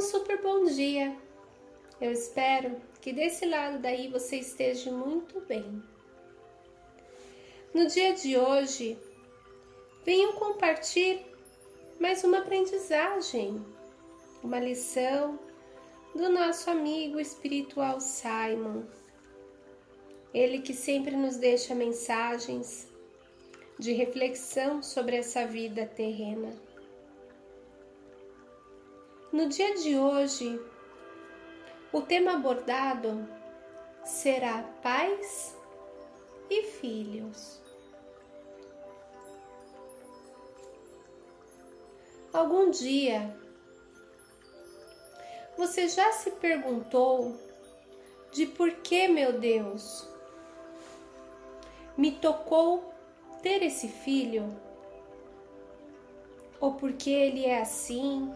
Um super bom dia. Eu espero que desse lado daí você esteja muito bem. No dia de hoje, venho compartilhar mais uma aprendizagem, uma lição do nosso amigo espiritual Simon. Ele que sempre nos deixa mensagens de reflexão sobre essa vida terrena. No dia de hoje, o tema abordado será pais e filhos. Algum dia você já se perguntou de por que, meu Deus, me tocou ter esse filho? Ou porque ele é assim?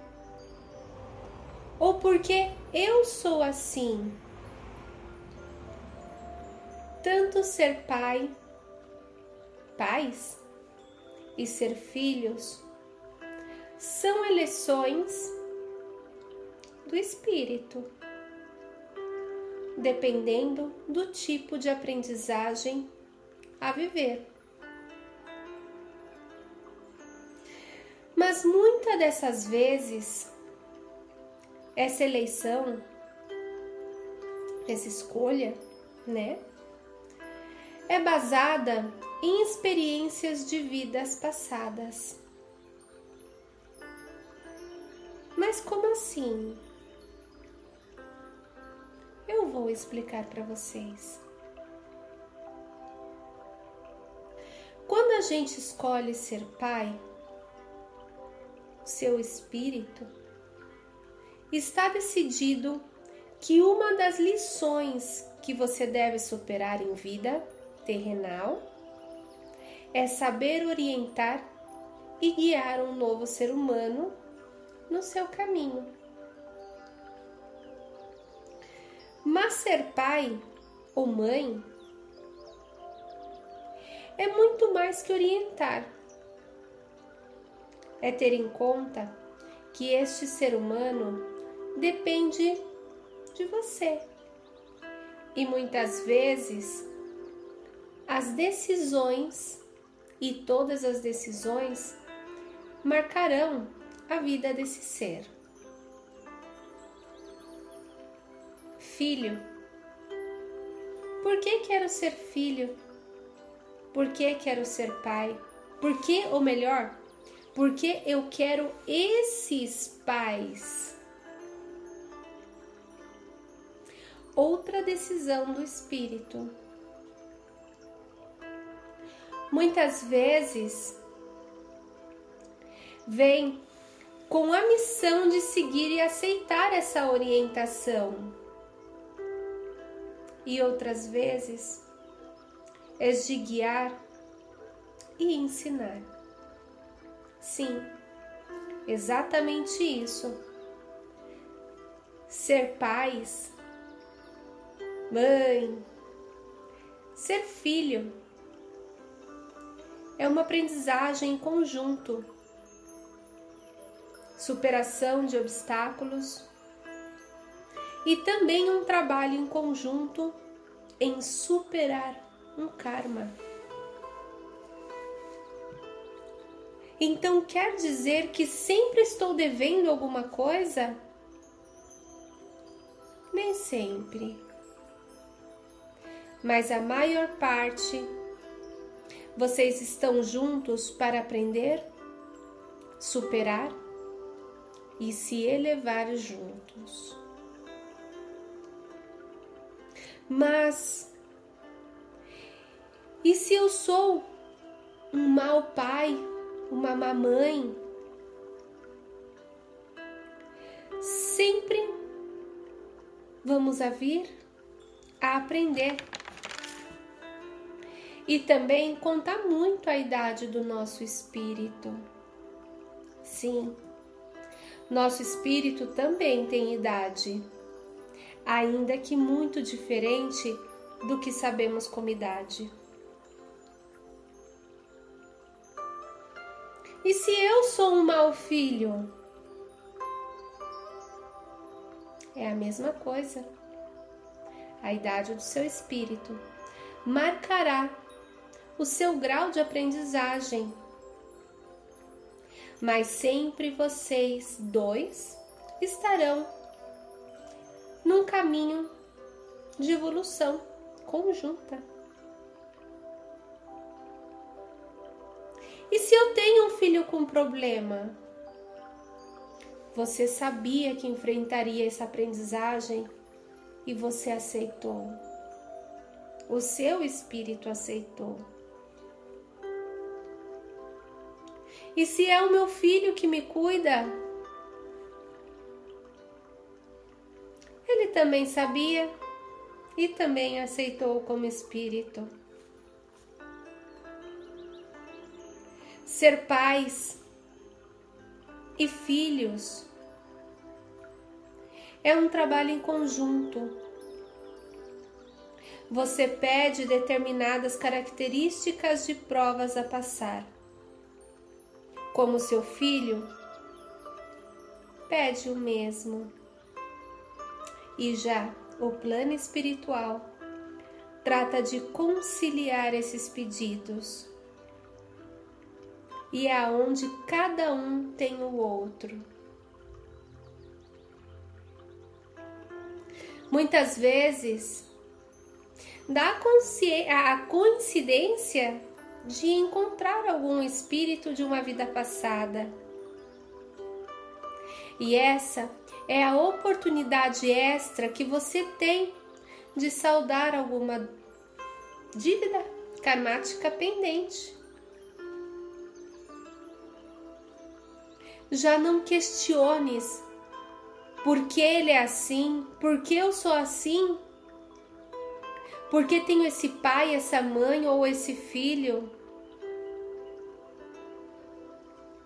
Ou porque eu sou assim? Tanto ser pai, pais e ser filhos são eleições do espírito, dependendo do tipo de aprendizagem a viver. Mas muitas dessas vezes, essa eleição, essa escolha, né, é basada em experiências de vidas passadas. Mas como assim? Eu vou explicar para vocês. Quando a gente escolhe ser pai, seu espírito está decidido que uma das lições que você deve superar em vida terrenal é saber orientar e guiar um novo ser humano no seu caminho. Mas ser pai ou mãe é muito mais que orientar. É ter em conta que este ser humano depende de você. E muitas vezes as decisões e todas as decisões marcarão a vida desse ser. Filho. Por que quero ser filho? Por que quero ser pai? Por que, ou melhor, porque eu quero esses pais? Outra decisão do espírito. Muitas vezes vem com a missão de seguir e aceitar essa orientação. E outras vezes é de guiar e ensinar. Sim, exatamente isso. Ser pais, mãe, ser filho é uma aprendizagem em conjunto superação de obstáculos e também um trabalho em conjunto em superar um karma. Então quer dizer que sempre estou devendo alguma coisa? Nem sempre. Mas a maior parte vocês estão juntos para aprender, superar e se elevar juntos. Mas e se eu sou um mau pai, uma mamãe? Sempre vamos a vir a aprender. E também conta muito a idade do nosso espírito. Sim, nosso espírito também tem idade, ainda que muito diferente do que sabemos como idade. E se eu sou um mau filho? é a mesma coisa. A idade do seu espírito marcará o seu grau de aprendizagem. Mas sempre vocês dois estarão num caminho de evolução conjunta. E se eu tenho um filho com problema? Você sabia que enfrentaria essa aprendizagem e você aceitou. O seu espírito aceitou. E se é o meu filho que me cuida? Ele também sabia e também aceitou como espírito. Ser pais e filhos é um trabalho em conjunto. Você pede determinadas características de provas a passar. Como seu filho, pede o mesmo. E já o plano espiritual trata de conciliar esses pedidos. E é onde cada um tem o outro. Muitas vezes dá a coincidência de encontrar algum espírito de uma vida passada. E essa é a oportunidade extra que você tem de saldar alguma dívida karmática pendente. Já não questiones por que ele é assim, por que eu sou assim, por que tenho esse pai, essa mãe ou esse filho.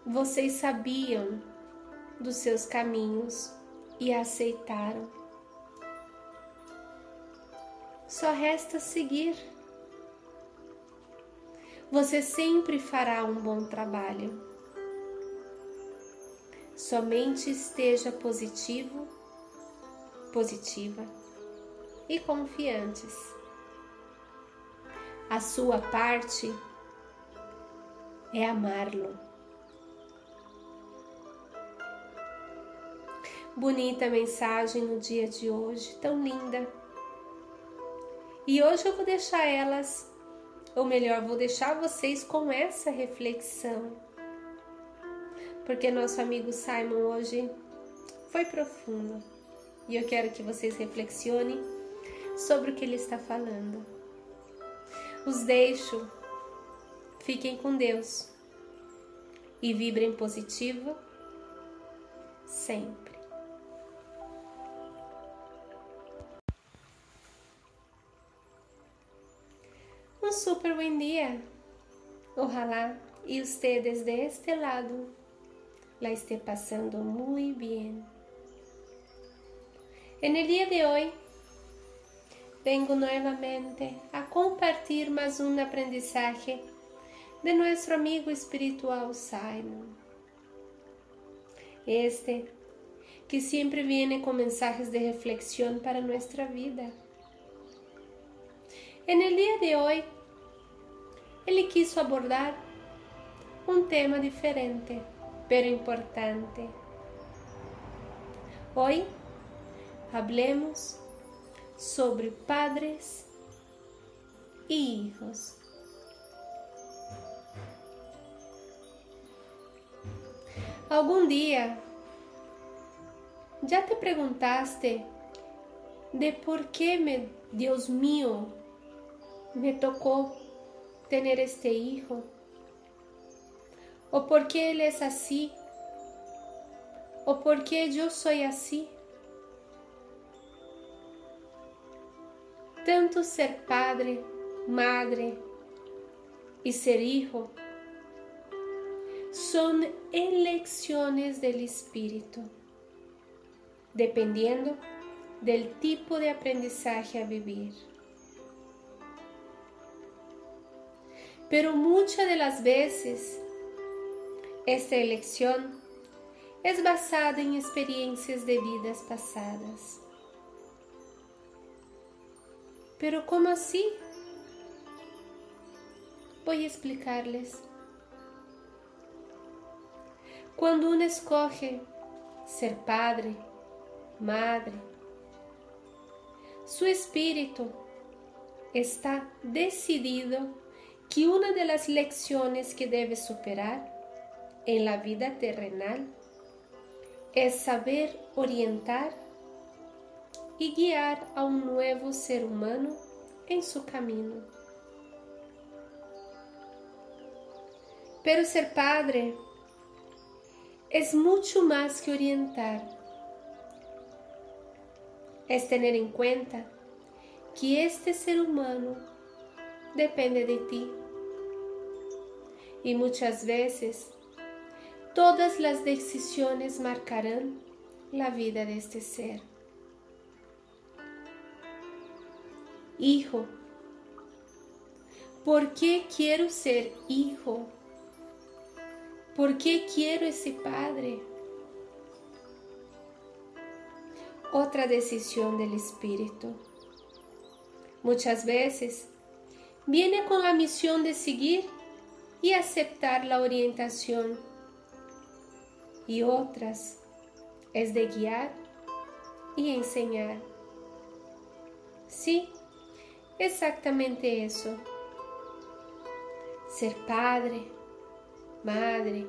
Vocês sabiam dos seus caminhos e aceitaram. Só resta seguir. Você sempre fará um bom trabalho. Somente esteja positivo, positiva e confiantes. A sua parte é amá-lo Bonita mensagem no dia de hoje, tão linda. E hoje eu vou deixar elas, ou melhor, vou deixar vocês com essa reflexão. Porque nosso amigo Simon hoje foi profundo. E eu quero que vocês reflexionem sobre o que ele está falando. Os deixo. Fiquem com Deus. E vibrem positivo sempre. Un super buen día. Ojalá y usted desde este lado la esté pasando muy bien. En el día de hoy vengo nuevamente a compartir más un aprendizaje de nuestro amigo espiritual Simon. Este que siempre viene con mensajes de reflexión para nuestra vida. En el día de hoy ele quis abordar um tema diferente, pero importante. Hoy hablemos sobre padres e hijos. Algum dia já te perguntaste de por que me, Deus mío, me tocou tener este hijo? ¿O por qué él es así? ¿O por qué yo soy así? Tanto ser padre, madre y ser hijo son elecciones del espíritu, dependiendo del tipo de aprendizaje a vivir. Pero muchas de las veces esta elección es basada en experiencias de vidas pasadas. Pero ¿cómo así? Voy a explicarles. Cuando uno escoge ser padre, madre, su espíritu está decidido que una de las lecciones que debe superar en la vida terrenal es saber orientar y guiar a un nuevo ser humano en su camino. Pero ser padre es mucho más que orientar. Es tener en cuenta que este ser humano depende de ti. Y muchas veces todas las decisiones marcarán la vida de este ser. Hijo, ¿por qué quiero ser hijo? ¿Por qué quiero ese padre? Otra decisión del espíritu. Muchas veces viene con la misión de seguir y aceptar la orientación y otras es de guiar y enseñar. Sí, exactamente eso. Ser padre, madre,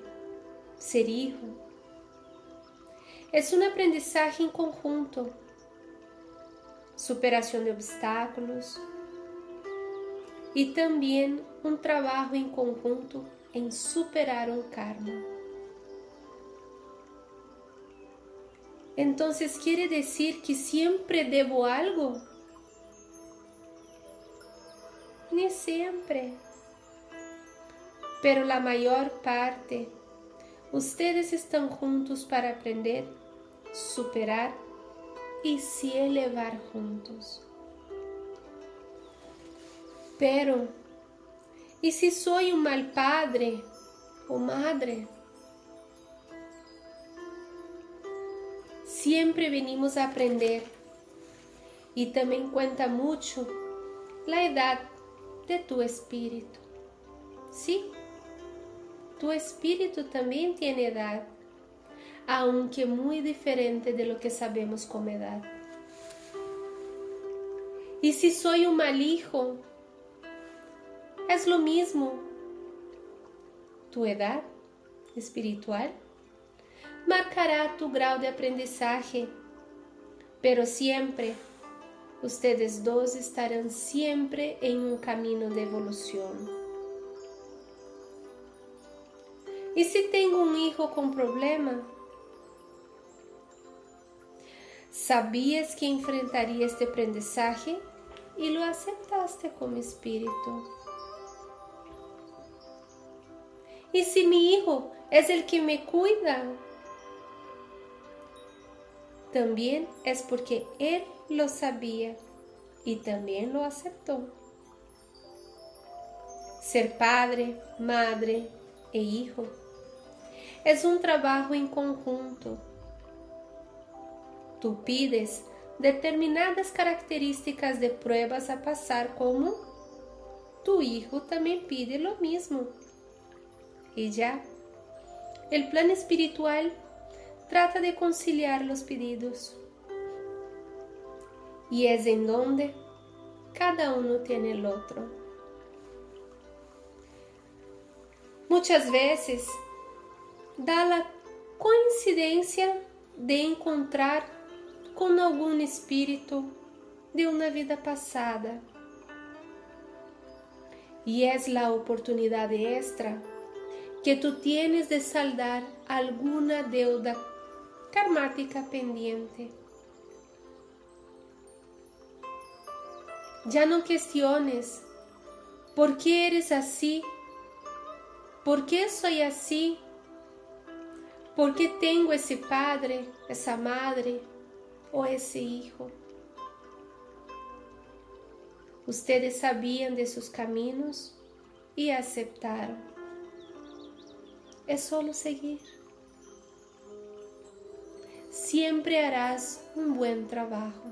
ser hijo. Es un aprendizaje en conjunto, superación de obstáculos y también un trabajo en conjunto en superar un karma. Entonces quiere decir que siempre debo algo. Siempre pero la mayor parte, ustedes están juntos para aprender, superar y se elevar juntos. Pero, ¿y si soy un mal padre o madre? Siempre venimos a aprender y también cuenta mucho la edad de tu espíritu. ¿Sí? tu espíritu también tiene edad, aunque muy diferente de lo que sabemos como edad. Y si soy un mal hijo, es lo mismo. Tu edad espiritual marcará tu grado de aprendizaje, pero siempre ustedes dos estarán siempre en un camino de evolución. ¿Y si tengo un hijo con problema? Sabías que enfrentaría este aprendizaje y lo aceptaste como espíritu. ¿Y si mi hijo es el que me cuida? También es porque él lo sabía y también lo aceptó. Ser padre, madre e hijo es un trabajo en conjunto. Tú pides determinadas características de pruebas a pasar como tu hijo también pide lo mismo. Y ya, el plan espiritual trata de conciliar los pedidos. Y es en donde cada uno tiene el otro. Muchas veces da la coincidência de encontrar com algum espírito de uma vida passada. E é a oportunidade extra que tu tienes de saldar alguma deuda karmática pendiente. Já não questiones por que eres assim, por que sou assim ¿Por qué tengo ese padre, esa madre o ese hijo? Ustedes sabían de sus caminos y aceptaron. Es solo seguir. Siempre harás un buen trabajo.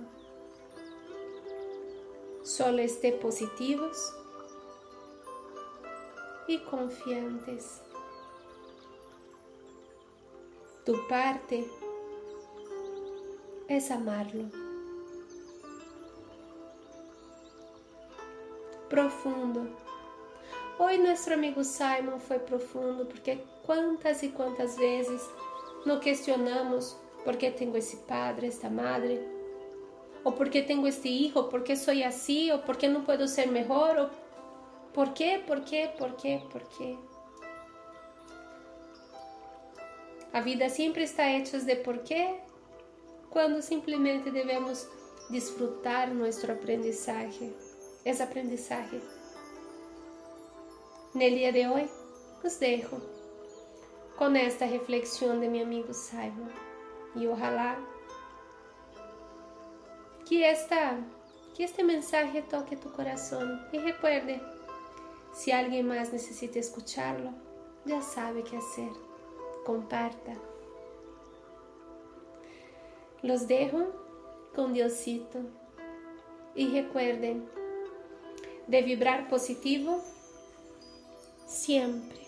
Solo esté positivos y confiantes. Tu parte es amarlo. Profundo. Hoy nuestro amigo Simon foi profundo porque quantas e quantas vezes nos questionamos por que tenho esse padre, esta madre, ou por que tenho este hijo, por que sou assim, ou por que não posso ser melhor, ou por quê, por quê, por quê, por quê. A vida sempre está hecha de porquê, quando simplesmente devemos disfrutar nosso aprendizagem, esse aprendizagem. No dia de hoje, os dejo com esta reflexão de meu amigo Simon e ojalá que esta que este mensaje toque tu coração e recuerde, se alguém mais necessita escucharlo, já sabe que hacer. Comparta. Los dejo con Diosito y recuerden de vibrar positivo siempre.